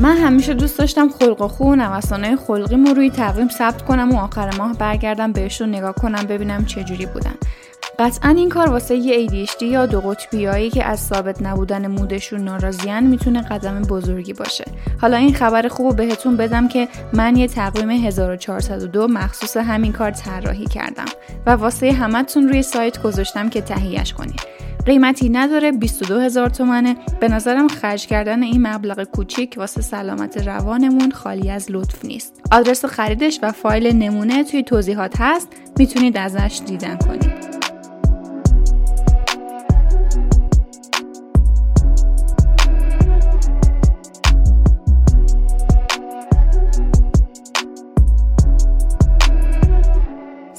من همیشه دوست داشتم خلق و خو نوسانهای خلقیمو روی تقویم ثبت کنم و آخر ماه برگردم بهش رو نگاه کنم ببینم چجوری بودن قطعا این کار واسه یه ADHD یا دو قطبیایی که از ثابت نبودن مودشون ناراضیان می‌تونه قدم بزرگی باشه. حالا این خبر خوب بهتون بدم که من یه تقویم 1402 مخصوص همین کار طراحی کردم و واسه همتون روی سایت گذاشتم که تهیهش کنید. قیمتی نداره 22 هزار تومنه. به نظرم خرج کردن این مبلغ کوچیک واسه سلامت روانمون خالی از لطف نیست. آدرس خریدش و فایل نمونه توی توضیحات هست. می‌تونید ازش دیدن کنید.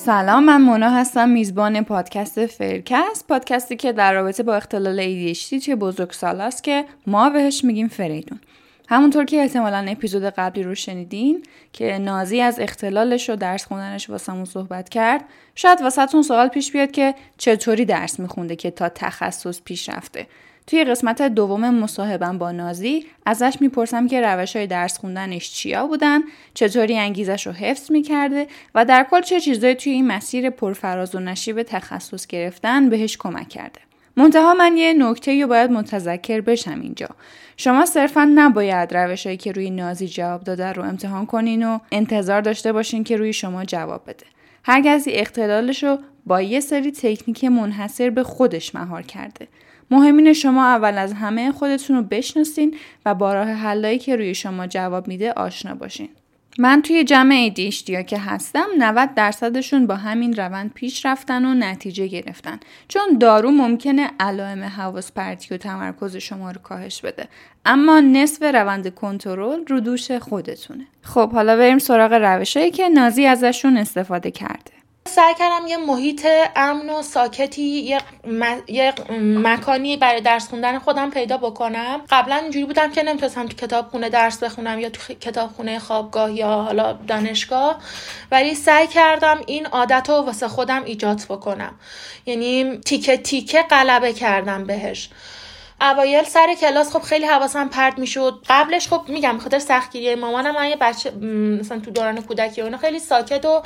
سلام من مونا هستم میزبان پادکست فرکست پادکستی که در رابطه با اختلال ADHD توی بزرگ است که ما بهش میگیم فریدون. همونطور که احتمالا اپیزود قبلی رو شنیدین که نازی از اختلالش و درس خوندنش واسمون صحبت کرد شاید واسهتون سوال پیش بیاد که چطوری درس میخونده که تا تخصص پیش رفته توی قسمت دوم مصاحبم با نازی ازش می‌پرسم که روش های درس خوندنش چیا بودن چطوری انگیزش رو حفظ می‌کرده و در کل چه چیزایی توی این مسیر پرفراز و نشیب تخصص گرفتن بهش کمک کرده. منتها من یه نکته رو باید متذکر بشم اینجا. شما صرفا نباید روشهایی که روی نازی جواب داده رو امتحان کنین و انتظار داشته باشین که روی شما جواب بده. هر کسی اختلالش رو با یه سری تکنیک منحصر به خودش مهار کرده. مهمین شما اول از همه خودتون رو بشناسین و با راه حلایی که روی شما جواب میده آشنا باشین. من توی جمع ADHD که هستم 90 درصدشون با همین روند پیش رفتن و نتیجه گرفتن. چون دارو ممکنه علائم حواس پرتی و تمرکز شما رو کاهش بده. اما نصف روند کنترل رو دوش خودتونه. خب حالا بریم سراغ روشهایی که نازی ازشون استفاده کرده. سعی کردم یه محیط امن و ساکتی یه, مکانی برای درس خوندن خودم پیدا بکنم. قبلا اینجوری بودم که نمی‌تونستم تو کتاب خونه درس بخونم یا تو کتاب خونه خوابگاه یا حالا دانشگاه. ولی سعی کردم این عادت رو واسه خودم ایجاد بکنم. یعنی تیکه تیکه غلبه کردم بهش. اوایل سر کلاس خب خیلی حواسم پرت می‌شد. قبلش خب میگم بخاطر سختگیری مامانم من یه بچه مثلا تو دوران کودکی اون خیلی ساکت و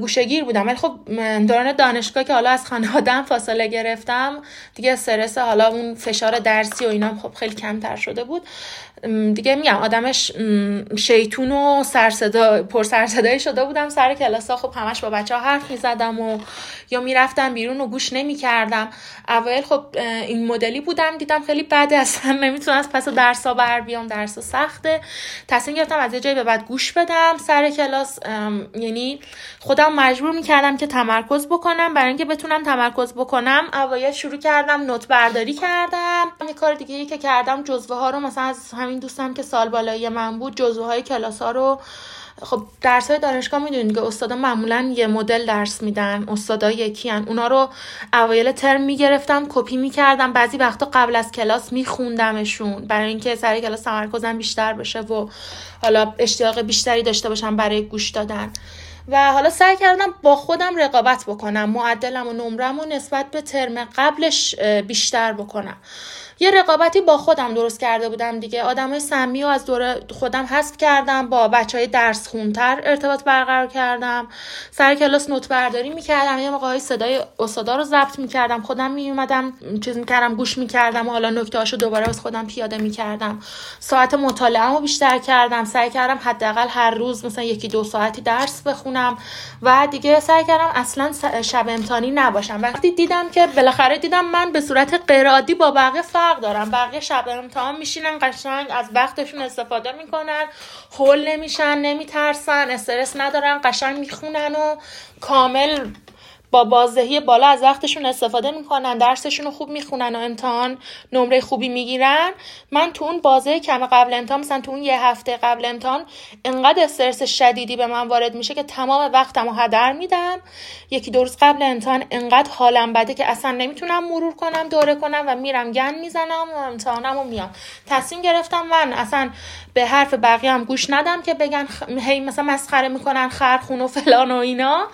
گوشگیر بودم. ولی خب دوران دانشگاه که حالا از خانوادم فاصله گرفتم دیگه استرس حالا اون فشار درسی و اینا خب خیلی کمتر شده بود. دیگه میگم آدمش شیطون و سرصدا پر سرصدایی شده بودم سر کلاس ها خب همش با بچه ها حرف می‌زدم و یا می‌رفتم بیرون و گوش نمی‌کردم. اول خب این مدلی بودم دیدم خیلی بده اصلا نمی‌تونم از پس درس ها بر بیام درس سخته. تصمیم گرفتم از یه جایی به بعد گوش بدم سر کلاس. یعنی خودم مجبور می‌کردم که تمرکز بکنم. برای اینکه بتونم تمرکز بکنم اوایل شروع کردم نوت برداری کردم. یه کار دیگه ای که کردم جزوه ها رو مثلا از همین دوستم که سال بالایی من بود جزوه های کلاس ها رو خب درس های دانشگاه می‌دونید که استادا معمولا یه مدل درس میدن استادا یکی هن. اونا رو اوایل ترم می‌گرفتم کپی می‌کردم. بعضی وقتا قبل از کلاس میخوندمشون برای اینکه سر کلاس تمرکزم بیشتر بشه و حالا اشتیاق بیشتری داشته باشم برای گوش دادن. و حالا سعی کردم با خودم رقابت بکنم معدلم و نمرم و نسبت به ترم قبلش بیشتر بکنم. یه رقابتی با خودم درست کرده بودم دیگه. آدمای سمی و از دور خودم حذف کردم با بچه های درس خونتر ارتباط برقرار کردم. سر کلاس نوت برداری می‌کردم یه موقع صدای استادا رو ضبط می‌کردم. خودم میومدم چیز می‌کردم گوش می‌کردم. و حالا نکته هاشو دوباره از خودم پیاده می‌کردم. ساعت مطالعه بیشتر کردم. سعی کردم حداقل هر روز مثلا یکی دو ساعتی درس بخونم. و دیگه سعی کردم اصلا شب امتحانی نباشم. وقتی دیدم که بالاخره دیدم من به صورت غیر با بقیه دارن. بقیه شب امتحان میشینن قشنگ از وقتشون استفاده می‌کنن. هول نمیشن نمیترسن استرس ندارن قشنگ می‌خونن و کامل با بازدهی بالا از وقتشون استفاده می‌کنن درسشون رو خوب می‌خونن و امتحان نمره خوبی می‌گیرن. من تو اون بازه کم قبل امتحان مثلا تو اون یه هفته قبل امتحان انقدر استرس شدیدی به من وارد میشه که تمام وقتم رو هدر میدم. یکی دو روز قبل امتحان انقدر حالم بده که اصلا نمی‌تونم مرور کنم دوره کنم و میرم گن می‌زنم و امتحانم و میام تصمیم گرفتم من اصلا به حرف بقیه هم گوش ندم که بگن هی مثلا مسخره می‌کنن خرخون و فلان و اینا.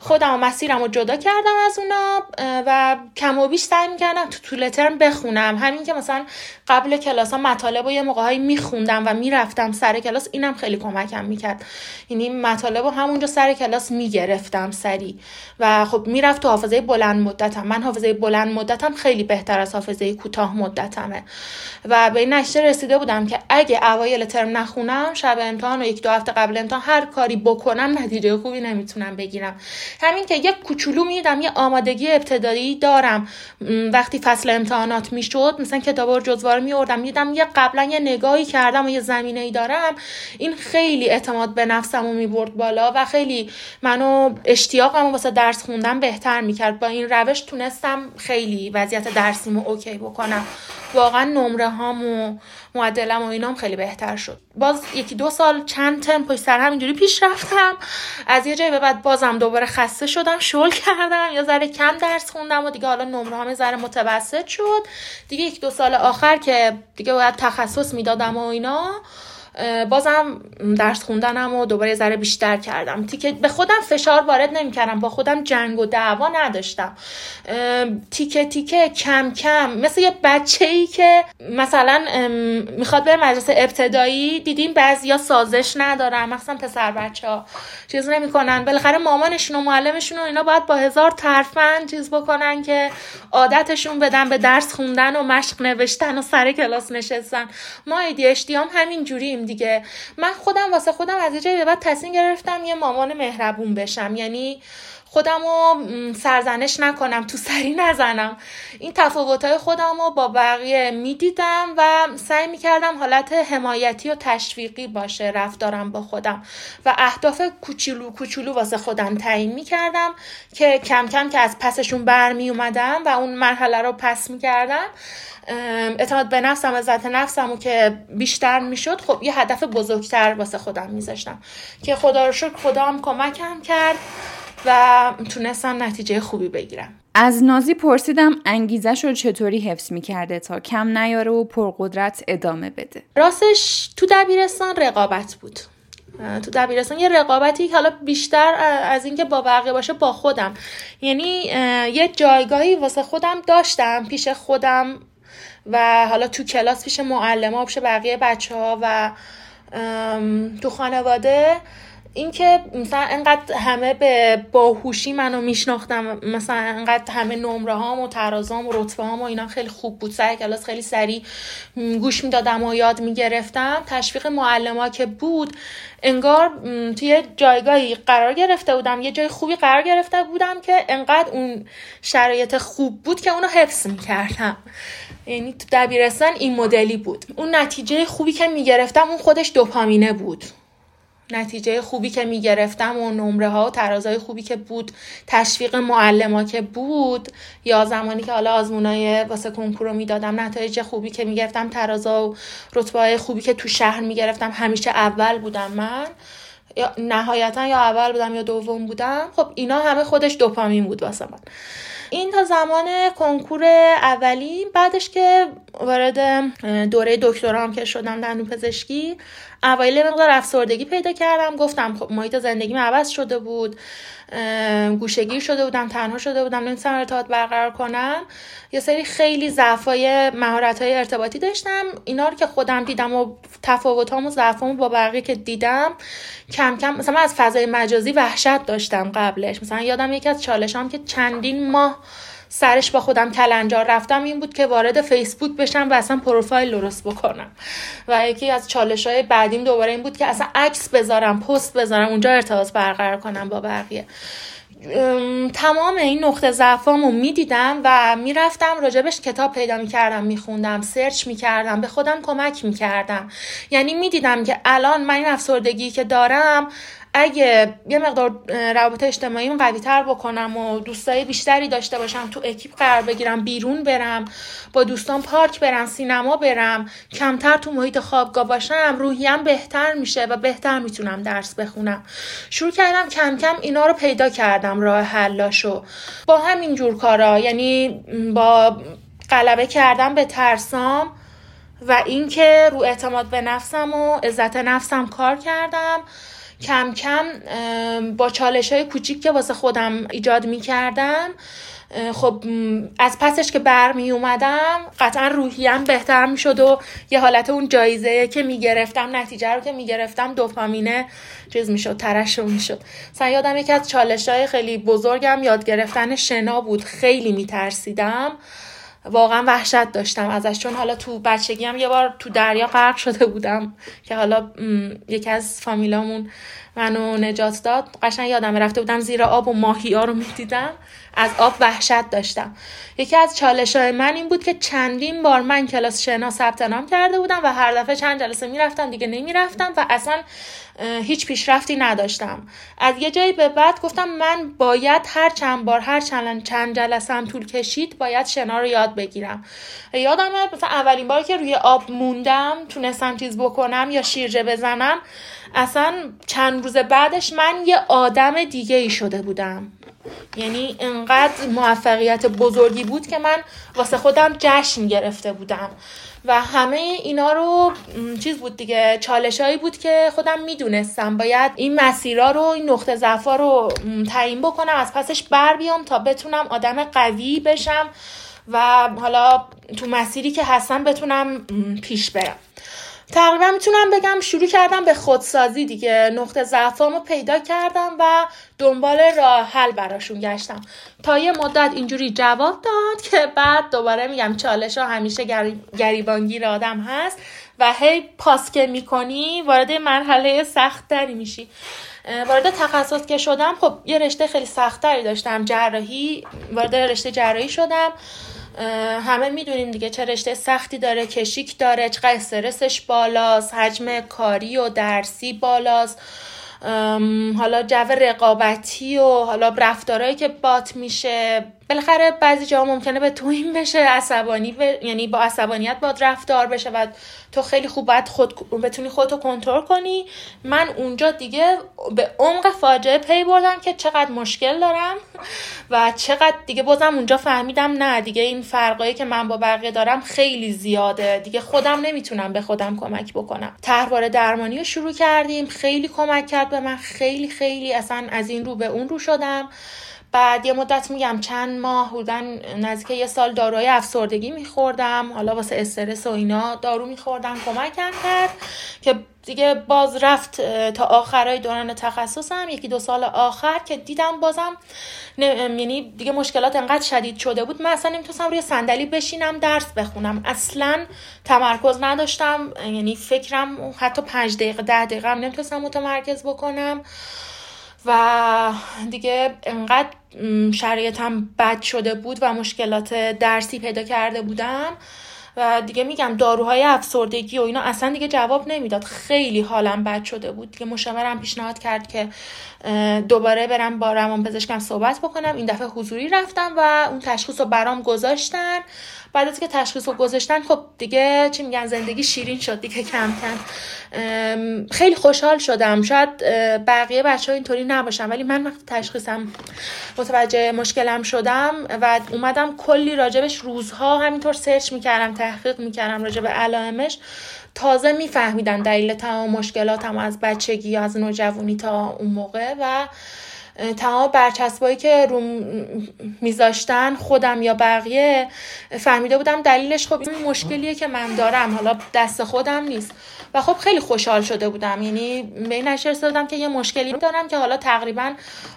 خودم و مسیرم و جدا کردم از اونا و کم و بیش سعی می‌کردم تو طول ترم بخونم. همین که مثلا قبل کلاس ها مطالب و یه موقعهایی میخوندم و می‌رفتم سر کلاس اینم خیلی کمکم می‌کرد. یعنی مطالب رو همونجا سر کلاس می‌گرفتم سری. و خب می‌رفت تو حافظه بلند مدتم. من حافظه بلند مدتم خیلی بهتر از حافظه کوتاه مدتمه. و به این نشته رسیده بودم که اگه اوایل ترم نخونم شب امتحان و یک دو هفته قبل امتحان هر کاری بکنم نتیجه خوبی نمی‌تونم بگیرم. همین که یک کوچولو میدم یه آمادگی ابتدایی دارم. وقتی فصل امتحانات می‌شد مثلا کتاب جزوار میوردم میدم یه قبلا یه نگاهی کردم و یه زمینه ای دارم. این خیلی اعتماد به نفسم رو می‌برد بالا و خیلی منو اشتیاقم واسه درس خوندن بهتر می‌کرد. با این روش تونستم خیلی وضعیت درسیمو اوکی بکنم. واقعا نمره هام و معدلم و اینام خیلی بهتر شد. باز یکی دو سال چند ترم پشت سر همینجوری پیش رفتم. از یه جایی به بعد بازم دوباره خسته شدم شل کردم. یا ذره کم درس خوندم و دیگه حالا نمره هم ذره متوسط شد. دیگه یک دو سال آخر که دیگه باید تخصص می‌دادم و اینا. بازم درس خوندنم و دوباره ذره بیشتر کردم. تیکه به خودم فشار وارد نمی‌کردم. با خودم جنگ و دعوا نداشتم. تیکه تیکه کم کم. مثل یه بچه ای که مثلا می‌خواد به مدرسه ابتدایی دیدیم بعضیا سازش ندارن. مثلا پسر بچه ها چیز نمی‌کنن. بالاخره مامانشون و معلمشون و اینا باید با هزار ترفند چیز بکنن که عادتشون بدن به درس خوندن و مشق نوشتن و سر کلاس نشستن. ما ایدی هم همین جوریم. دیگه. من خودم واسه خودم از یه جایی به بعد تصمیم گرفتم یه مامان مهربون بشم. یعنی خودم رو سرزنش نکنم تو سری نزنم. این تفاوتهای خودم رو با بقیه می‌دیدم و سعی می‌کردم حالت حمایتی و تشویقی باشه رفتارم با خودم. و اهداف کوچولو کوچولو واسه خودم تعیین می‌کردم که کم کم که از پسشون برمی اومدم و اون مرحله رو پس می‌کردم. اعتماد به نفسم عزت نفسم و که بیشتر می‌شد خب یه هدف بزرگتر واسه خودم میذاشتم. که خدا رو شکر خدا هم کمکم کرد. و تونستم نتیجه خوبی بگیرم. از نازی پرسیدم انگیزش رو چطوری حفظ می‌کرده تا کم نیاره و پرقدرت ادامه بده. راستش تو دبیرستان رقابت بود. تو دبیرستان یه رقابتی که حالا بیشتر از اینکه با بقیه باشه با خودم. یعنی یه جایگاهی واسه خودم داشتم پیش خودم و حالا تو کلاس پیش معلم ها پیش بقیه بچه ها و تو خانواده. اینکه مثلا انقدر همه به باهوشی منو میشناختم مثلا انقدر همه نمره هام و ترازام و رتبه هام و اینا خیلی خوب بود. سر کلاس خیلی سریع گوش می‌دادم و یاد می‌گرفتم. تشویق معلم که بود انگار توی جایگاهی قرار گرفته بودم یه جای خوبی قرار گرفته بودم که انقدر اون شرایط خوب بود که اونو حفظ می‌کردم. یعنی تو دبیرستان این مدلی بود. اون نتیجه خوبی که می‌گرفتم اون خودش دوپامینه بود. نتیجه خوبی که می‌گرفتم و نمره ها و ترازای خوبی که بود تشویق معلم که بود یا زمانی که حالا آزمونای واسه کنکور رو می‌دادم نتایج خوبی که می‌گرفتم ترازا و رتبه خوبی که تو شهر می‌گرفتم همیشه اول بودم من. یا نهایتا یا اول بودم یا دوم بودم. خب اینا همه خودش دوپامین بود واسه من. این تا زمان کنکور اولی بعدش که وارد دوره دکترام که شدم دندون پزشکی اوایل مقدار افسردگی پیدا کردم. گفتم خب محیط زندگی عوض شده بود. گوشگیر شده بودم تنها شده بودم نمی‌تونم ارتباط برقرار کنم. یه سری خیلی ضعفای مهارت های ارتباطی داشتم. اینا رو که خودم دیدم و تفاوتام و ضعفامو با بقیه که دیدم کم کم مثلا از فضای مجازی وحشت داشتم قبلش. مثلا یادم یکی از چالشام که چندین ماه سرش با خودم کلنجار رفتم این بود که وارد فیسبوک بشم و اصلا پروفایل درست بکنم. و یکی از چالش های بعدیم دوباره این بود که اصلا عکس بذارم پست بذارم اونجا ارتباط برقرار کنم با بقیه. تمام این نقطه ضعفامو می‌دیدم و می‌رفتم راجبش کتاب پیدا می‌کردم میخوندم سرچ می‌کردم به خودم کمک می‌کردم. یعنی می‌دیدم که الان من این افسردگی که دارم اگه یه مقدار روابط اجتماعیم قوی تر بکنم و دوستای بیشتری داشته باشم تو اکیپ قرار بگیرم بیرون برم با دوستان پارک برم سینما برم کمتر تو محیط خوابگاه باشم روحیم بهتر میشه و بهتر می‌تونم درس بخونم. شروع کردم کم کم اینا رو پیدا کردم راه حلاشو. با همین جور کارا یعنی با غلبه کردم به ترسام و اینکه رو اعتماد به نفسم و عزت نفسم کار کردم. کم کم با چالش های کوچیک که واسه خودم ایجاد می‌کردم خب از پسش که برمی اومدم قطعا روحیم بهتر می‌شد و یه حالت اون جایزه که می‌گرفتم نتیجه رو که می‌گرفتم دوپامینه چیز می‌شد ترشح می‌شد. مثلا یادم یکی از چالش های خیلی بزرگم یاد گرفتن شنا بود. خیلی میترسیدم. واقعا وحشت داشتم ازش چون حالا تو بچگی هم یه بار تو دریا غرق شده بودم که حالا یکی از فامیلامون منو نجات داد. قشنگ یادم رفته بودم زیر آب و ماهی ها رو می‌دیدم. از آب وحشت داشتم. یکی از چالش های من این بود که چندین بار من کلاس شنا ثبت نام کرده بودم و هر دفعه چند جلسه می‌رفتم دیگه نمی‌رفتم و اصلا هیچ پیشرفتی نداشتم. از یه جایی به بعد گفتم من باید هر چند بار هر چند چند جلسه هم طول کشید باید شنا رو یاد بگیرم. یادمه مثلا اولین بار که روی آب موندم تونستم چیز بکنم یا شیرجه بزنم اصلا چند روز بعدش من یه آدم دیگه ای شده بودم. یعنی انقدر موفقیت بزرگی بود که من واسه خودم جشن گرفته بودم. و همه اینا رو چیز بود دیگه چالش هایی بود که خودم می‌دونستم. باید این مسیرها رو این نقطه ضعفا رو تعیین بکنم از پسش بر بیام تا بتونم آدم قوی بشم و حالا تو مسیری که هستم بتونم پیش برم. تقریبا می‌تونم بگم شروع کردم به خودسازی دیگه. نقطه ضعفامو پیدا کردم و دنبال راه حل براشون گشتم. تا یه مدت اینجوری جواب داد که بعد دوباره میگم چالش ها همیشه گریبانگیر آدم هست و هی پاس که می‌کنی وارد مرحله سخت تری میشی وارد تخصص که شدم خب یه رشته خیلی سختتری داشتم جراحی وارد رشته جراحی شدم. همه می‌دونیم دیگه چه رشته سختی داره کشیک داره چقدر استرسش بالاست حجم کاری و درسی بالاست. حالا جو رقابتی و حالا رفتارهایی که بات میشه بالاخره بعضی جا ممکنه به تو این بشه عصبانی یعنی با عصبانیت باد رفتار بشه و تو خیلی خوب باید خود بتونی خودتو کنترل کنی. من اونجا دیگه به عمق فاجعه پی بردم که چقدر مشکل دارم و چقدر دیگه بازم اونجا فهمیدم نه دیگه این فرقایی که من با بقیه دارم خیلی زیاده. دیگه خودم نمی‌تونم به خودم کمک بکنم. طرحواره درمانی رو شروع کردیم خیلی کمک کرد به من خیلی خیلی اصلا از این رو به اون رو شدم. بعد یه مدت میگم چند ماه بودن نزدیک یه سال داروهای افسردگی میخوردم. حالا واسه استرس و اینا دارو میخوردم. کمکم کرد که دیگه باز رفت تا آخرای دوران تخصصم. یکی دو سال آخر که دیدم بازم یعنی دیگه مشکلات انقدر شدید شده بود. من اصلا نمی‌تونستم روی صندلی بشینم درس بخونم. اصلا تمرکز نداشتم. یعنی فکرم حتی پنج دقیقه ده دقیقه هم نمی‌تونستم متمرکز بکنم. و دیگه انقدر شرایطم بد شده بود و مشکلات درسی پیدا کرده بودم. و دیگه میگم داروهای افسردگی و اینا اصلا دیگه جواب نمی‌داد. خیلی حالم بد شده بود. دیگه مشاورم پیشنهاد کرد که دوباره برم با روان پزشکم صحبت بکنم. این دفعه حضوری رفتم و اون تشخیص رو برام گذاشتن. بعد از که تشخیص رو گذاشتن خب دیگه چی میگن زندگی شیرین شد دیگه کم کم. خیلی خوشحال شدم. شاید بقیه بچه ها اینطوری نباشم ولی من وقتی تشخیصم متوجه مشکلم شدم و اومدم کلی راجبش روزها همینطور سرچ می‌کردم تحقیق می‌کردم راجب علائمش تازه میفهمیدن دلیل تمام مشکلاتم از بچگی از نوجوانی تا اون موقع و تمام برچسبایی که رو میذاشتن خودم یا بقیه فهمیده بودم دلیلش خب این مشکلیه که من دارم. حالا دست خودم نیست. و خب خیلی خوشحال شده بودم. یعنی به این نشر دادم که یه مشکلی دارم که حالا تقریبا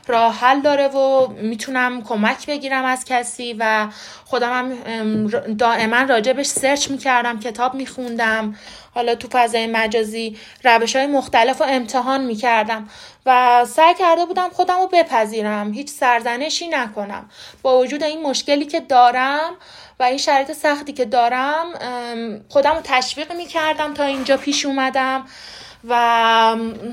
راه حل داره و می‌تونم کمک بگیرم از کسی و خودم هم دائما راجبش سرچ می‌کردم کتاب میخوندم. حالا تو فضای مجازی روش های مختلف رو امتحان می‌کردم. و سعی کرده بودم خودم رو بپذیرم. هیچ سرزنشی نکنم. با وجود این مشکلی که دارم و این شرایط سختی که دارم خودم رو تشویق می‌کردم تا اینجا پیش اومدم و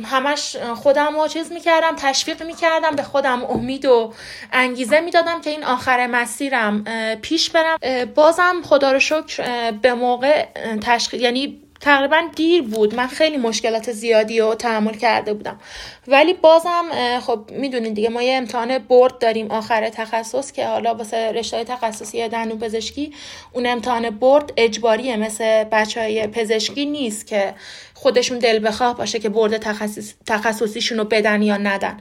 همش خودم رو چیز می‌کردم تشویق می‌کردم به خودم امید و انگیزه می‌دادم که این آخر مسیرم پیش برم. بازم خدا رو شکر به موقع تشخیص یعنی تقریبا دیر بود. من خیلی مشکلات زیادی رو تحمل کرده بودم. ولی بازم خب می‌دونید دیگه ما یه امتحان برد داریم. آخر تخصص که حالا واسه رشته تخصصی دندون پزشکی اون امتحان برد اجباریه. مثل بچه های پزشکی نیست که خودشون دل بخواه باشه که برد تخصص... تخصصیشون رو بدن یا ندن.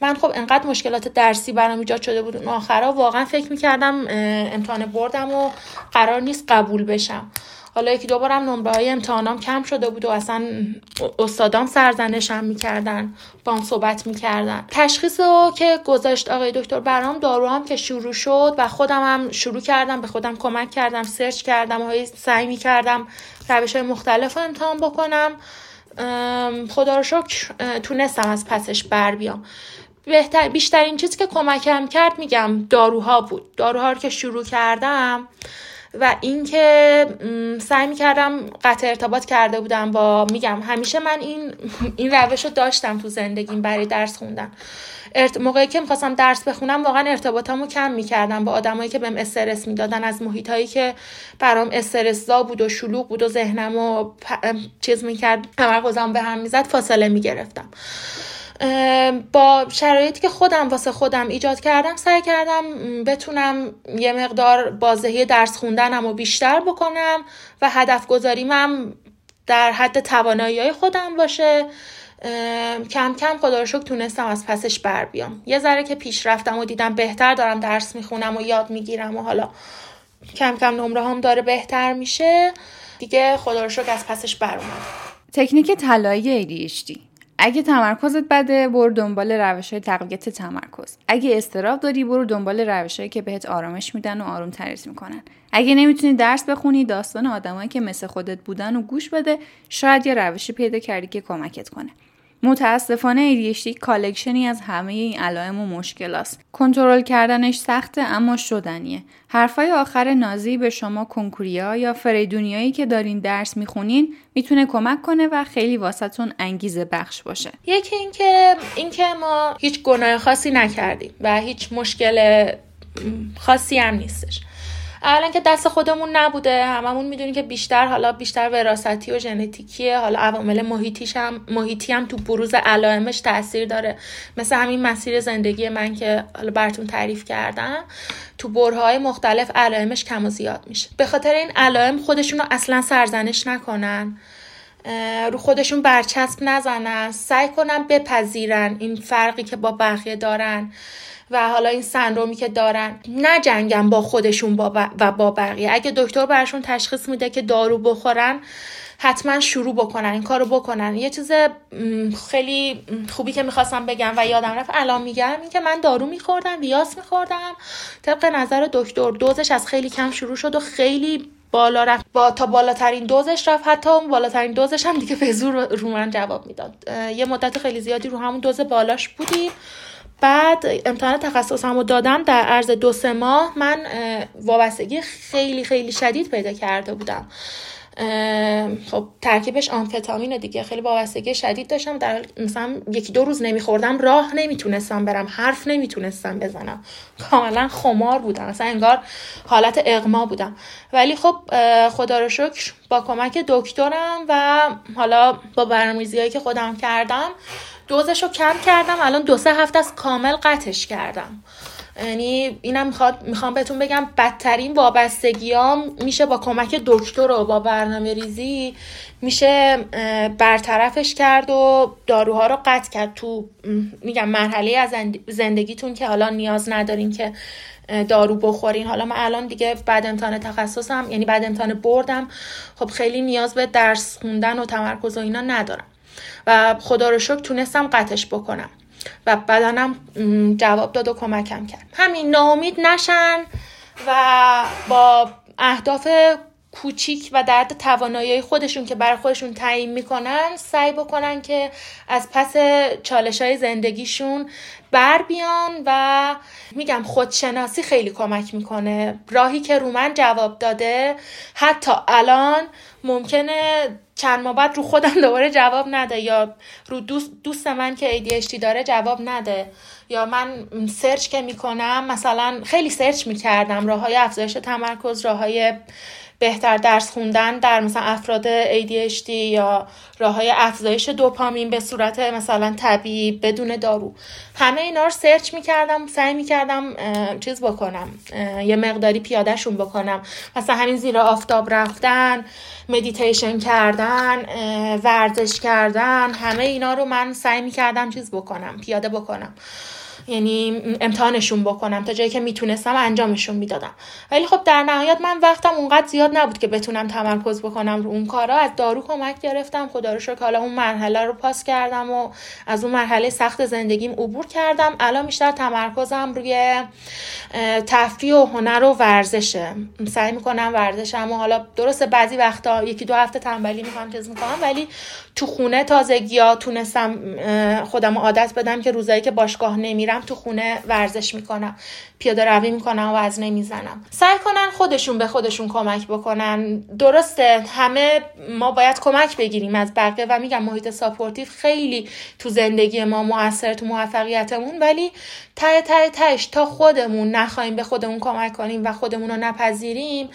من خب انقدر مشکلات درسی برام ایجاد شده بود اون آخرا واقعا فکر می‌کردم امتحان بردم و قرار نیست قبول بشم. حالا یکی دو بارم نمره های امتحانام کم شده بود و اصلا استادام سرزنشم می‌کردن با هم صحبت می‌کردن. تشخیص رو که گذاشت آقای دکتر برام دارو هم که شروع شد و خودم هم شروع کردم به خودم کمک کردم سرچ کردم و سعی می‌کردم روش های مختلف رو امتحان بکنم. خدا رو شکر تونستم از پسش بر بیام. بهتر بیشترین چیزی که کمکم کرد میگم داروها بود. داروها رو که شروع کردم و اینکه سعی می‌کردم قطع ارتباط کرده بودم با میگم همیشه من این این روش رو داشتم تو زندگیم برای درس خوندن. ارت... موقعی که می‌خواستم درس بخونم واقعا ارتباطمو کم می‌کردم با آدمایی که بهم استرس می‌دادن از محیطهایی که برام استرسزا بود و شلوغ بود و ذهنمو پ... چیز می‌کرد تمرکزم به هم می‌زد فاصله می‌گرفتم. با شرایطی که خودم واسه خودم ایجاد کردم سعی کردم بتونم یه مقدار بازدهی درس خوندنم رو بیشتر بکنم و هدف گذاریمم در حد توانایی خودم باشه. کم کم خدا شکر تونستم از پسش بر بیام. یه ذره که پیش رفتم و دیدم بهتر دارم درس می‌خونم و یاد می‌گیرم و حالا کم کم نمره هم داره بهتر میشه. دیگه خدا رو شکر از پسش بر اومد تکنیک طلایی ADHD اگه تمرکزت بده برو دنبال روش های تقویت تمرکز. اگه اضطراب داری برو دنبال روش که بهت آرامش میدن و آروم ترت می‌کنن. اگه نمی‌تونی درس بخونی داستان آدمایی که مثل خودت بودن و گوش بده شاید یه روشی پیدا کردی که کمکت کنه. متاسفانه ADHD collection ی از همه این علائم و مشکلاته. کنترل کردنش سخته اما شدنیه. حرفای آخر نازی به شما کنکوریا یا فریدونیایی که دارین درس می‌خونین می‌تونه کمک کنه و خیلی واسهتون انگیزه بخش باشه. یکی اینکه اینکه ما هیچ گناه خاصی نکردیم و هیچ مشکل خاصی هم نیستش. اولا که دست خودمون نبوده هممون می‌دونیم که بیشتر حالا بیشتر وراثتی و ژنتیکیه. حالا عوامل محیطیش هم محیطی هم تو بروز علائمش تاثیر داره. مثل همین مسیر زندگی من که حالا براتون تعریف کردم تو برهای مختلف علائمش کم و زیاد میشه. به خاطر این علائم خودشون رو اصلا سرزنش نکنن. رو خودشون برچسب نزنن. سعی کنن بپذیرن این فرقی که با بقیه دارن. و حالا این سندرومی که دارن نجنگن با خودشون با و با بقیه. اگه دکتر برشون تشخیص میده که دارو بخورن حتما شروع بکنن این کارو بکنن. یه چیز خیلی خوبی که می‌خواستم بگم و یادم رفت الان میگم این که من دارو میخوردم ویاس میخوردم. طبق نظر دکتر دوزش از خیلی کم شروع شد و خیلی بالا رفت. با تا بالاترین دوزش رفت حتی اون بالاترین دوزش هم دیگه به زور رو من جواب می‌داد. یه مدت خیلی زیادی رو همون دوز بالاش بودیم. بعد امتحان تخصصم رو دادم در عرض دو سه ماه من وابستگی خیلی خیلی شدید پیدا کرده بودم. خب ترکیبش آمفتامینه دیگه. خیلی وابستگی شدید داشتم. در مثلا یکی دو روز نمیخوردم راه نمی‌تونستم برم حرف نمی‌تونستم بزنم. کاملا خمار بودم. مثلا انگار حالت اغما بودم. ولی خب خدا رو شکر با کمک دکترم و حالا با برنامه‌ریزی هایی که خودم کردم دوزش رو کم کردم الان دو سه هفته از کامل قطعش کردم. یعنی اینم می‌خواد می‌خوام بهتون بگم بدترین وابستگیام میشه با کمک دکتر و با برنامه ریزی میشه برطرفش کرد و داروها رو قطع کرد تو میگم مرحله از زندگیتون که حالا نیاز ندارین که دارو بخورین. حالا من الان دیگه بعد امتحان تخصصم یعنی بعد امتحان بردم. خب خیلی نیاز به درس خوندن و تمرکز و اینا ندارم. و خدا رو شکر تونستم قطعش بکنم. و بدنم جواب داد و کمکم کرد. همین ناامید نشن و با اهداف کوچیک و در توانایی خودشون که برای خودشون تعیین می‌کنن سعی بکنن که از پس چالش های زندگیشون بر بیان و میگم خودشناسی خیلی کمک می‌کنه. راهی که رو من جواب داده حتی الان ممکنه چند ماه بعد رو خودم دوباره جواب نده یا رو دوست, دوست من که ADHD داره جواب نده. یا من search که می‌کنم مثلا خیلی search می‌کردم راه های افزایش تمرکز راه های بهتر درس خوندن در مثلا افراد ADHD یا راه های افزایش دوپامین به صورت مثلا طبیعی بدون دارو. همه اینا رو search می‌کردم سعی می‌کردم چیز بکنم یه مقداری پیادهشون بکنم. مثلا همین زیر آفتاب رفتن مدیتیشن کردن ورزش کردن همه اینا رو من سعی می‌کردم چیز بکنم پیاده بکنم. یعنی امتحانشون بکنم تا جایی که می‌تونستم انجامشون می‌دادم. ولی خب در نهایت من وقتم اونقدر زیاد نبود که بتونم تمرکز بکنم رو اون کارا. از دارو کمک گرفتم. خدا رو شکر حالا اون مرحله رو پاس کردم و از اون مرحله سخت زندگیم عبور کردم. الان بیشتر تمرکزم روی تفریح و هنر و ورزشه. سعی می‌کنم ورزشم و حالا درسته بعضی وقتا یکی دو هفته تنبلی می‌کنم چیز می‌کنم ولی تو خونه تازگی ها تونستم خودم عادت بدم که روزایی که باشگاه نمیرم تو خونه ورزش می‌کنم پیاده روی می‌کنم و از نمی‌زنم سعی کنن خودشون به خودشون کمک بکنن. درسته همه ما باید کمک بگیریم از بقیه و میگم محیط supportive خیلی تو زندگی ما موثر تو موفقیتمون ولی ته ته تهش تا خودمون نخواهیم به خودمون کمک کنیم و خودمون رو نپذیریم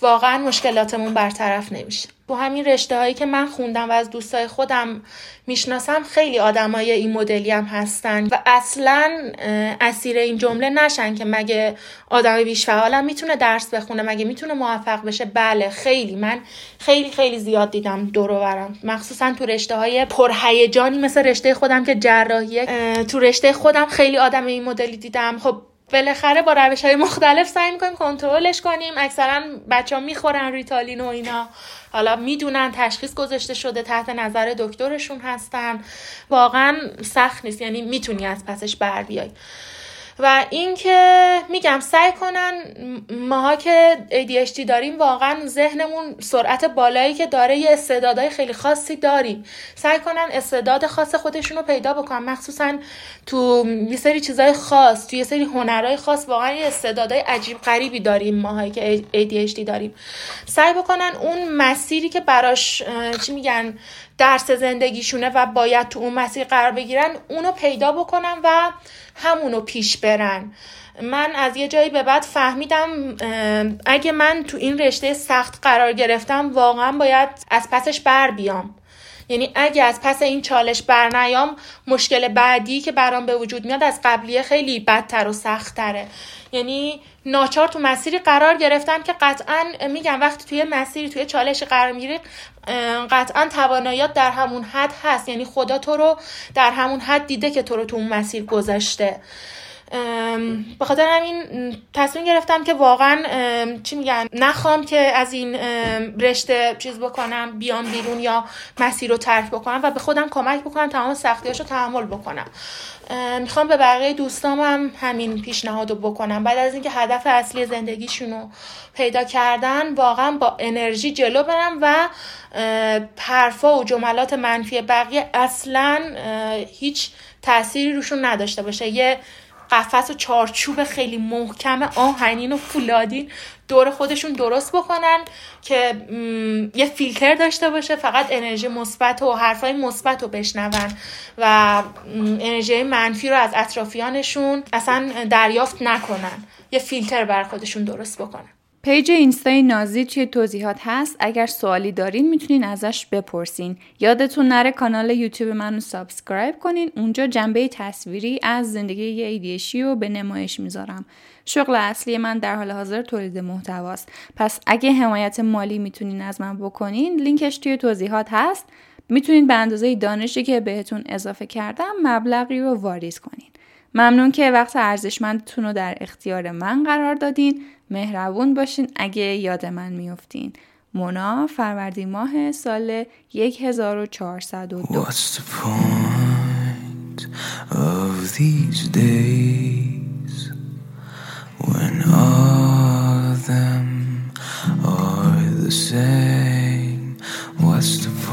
واقعا مشکلاتمون برطرف نمیشه. تو همین رشته هایی که من خوندم و از دوستای خودم می‌شناسم خیلی آدمای این مدلی هم هستن و اصلا اسیر این جمله نشن که مگه آدم بیش فعالم می‌تونه درس بخونه مگه می‌تونه موفق بشه. بله خیلی. من خیلی خیلی زیاد دیدم دور برم. مخصوصا تو رشته های پرهیجانی مثل رشته خودم که جراحیه تو رشته خودم خیلی آدم این مدلی دیدم. خب بالاخره با روش های مختلف سعی می‌کنیم کنترلش کنیم. اکثرا بچه ها می‌خورن ریتالین و اینا. حالا می‌دونن تشخیص گذاشته شده تحت نظر دکترشون هستن. واقعا سخت نیست یعنی می‌تونی از پسش بر بیای. و اینکه میگم سعی کنن ماها که ADHD داریم واقعا ذهنمون سرعت بالایی که داره یه استعدادهای خیلی خاصی داریم. سعی کنن استعداد خاص خودشون رو پیدا بکنن. مخصوصا تو یه سری چیزای خاص تو یه سری هنرهای خاص واقعا یه استعدادهای عجیب غریبی داریم ماهایی که ADHD داریم. سعی بکنن اون مسیری که براش چی میگن؟ درس زندگیشونه و باید تو اون مسیر قرار بگیرن اونو پیدا بکنن و همونو پیش برن. من از یه جایی به بعد فهمیدم اگه من تو این رشته سخت قرار گرفتم واقعا باید از پسش بر بیام. یعنی اگه از پس این چالش برنیام مشکل بعدی که برام به وجود میاد از قبلیه خیلی بدتر و سختتره. یعنی ناچار تو مسیری قرار گرفتن که قطعا میگم وقتی توی مسیری توی چالش قرار می‌گیری قطعا تواناییات در همون حد هست. یعنی خدا تو رو در همون حد دیده که تو رو تو اون مسیر گذاشته. به خاطر همین تصمیم گرفتم که واقعا چی میگن نخوام که از این رشته چیز بکنم بیام بیرون یا مسیر رو ترک بکنم و به خودم کمک بکنم تمام سختیاش رو تحمل بکنم. می‌خوام به بقیه دوستام هم همین پیشنهاد رو بکنم. بعد از اینکه هدف اصلی زندگیشون رو پیدا کردن واقعا با انرژی جلو برم و حرفا و جملات منفی بقیه اصلا هیچ تأثیری روشون نداشته باشه. یه قفس و چارچوب خیلی محکم آهنین و فولادین دور خودشون درست بکنن که یه فیلتر داشته باشه فقط انرژی مثبت و حرفای مثبت رو بشنون و انرژی منفی رو از اطرافیانشون اصلا دریافت نکنن. یه فیلتر بر خودشون درست بکنن. page اینستای نازی توی توضیحات هست. اگر سوالی دارین می‌تونین ازش بپرسین. یادتون نره کانال یوتیوب منو subscribe کنین. اونجا جنبه تصویری از زندگی ADHD ی رو به نمایش می‌ذارم. شغل اصلی من در حال حاضر تولید محتواست. پس اگه حمایت مالی می‌تونین از من بکنین لینکش توی توضیحات هست. می‌تونین به اندازه دانشی که بهتون اضافه کردم مبلغی رو واریز کنین. ممنون که وقت ارزشمندتون رو در اختیار من قرار دادین. مهربون باشین اگه یاد من میفتین مونا فروردین ماه سال 1402 What's the point of these days when all them are the same What's the point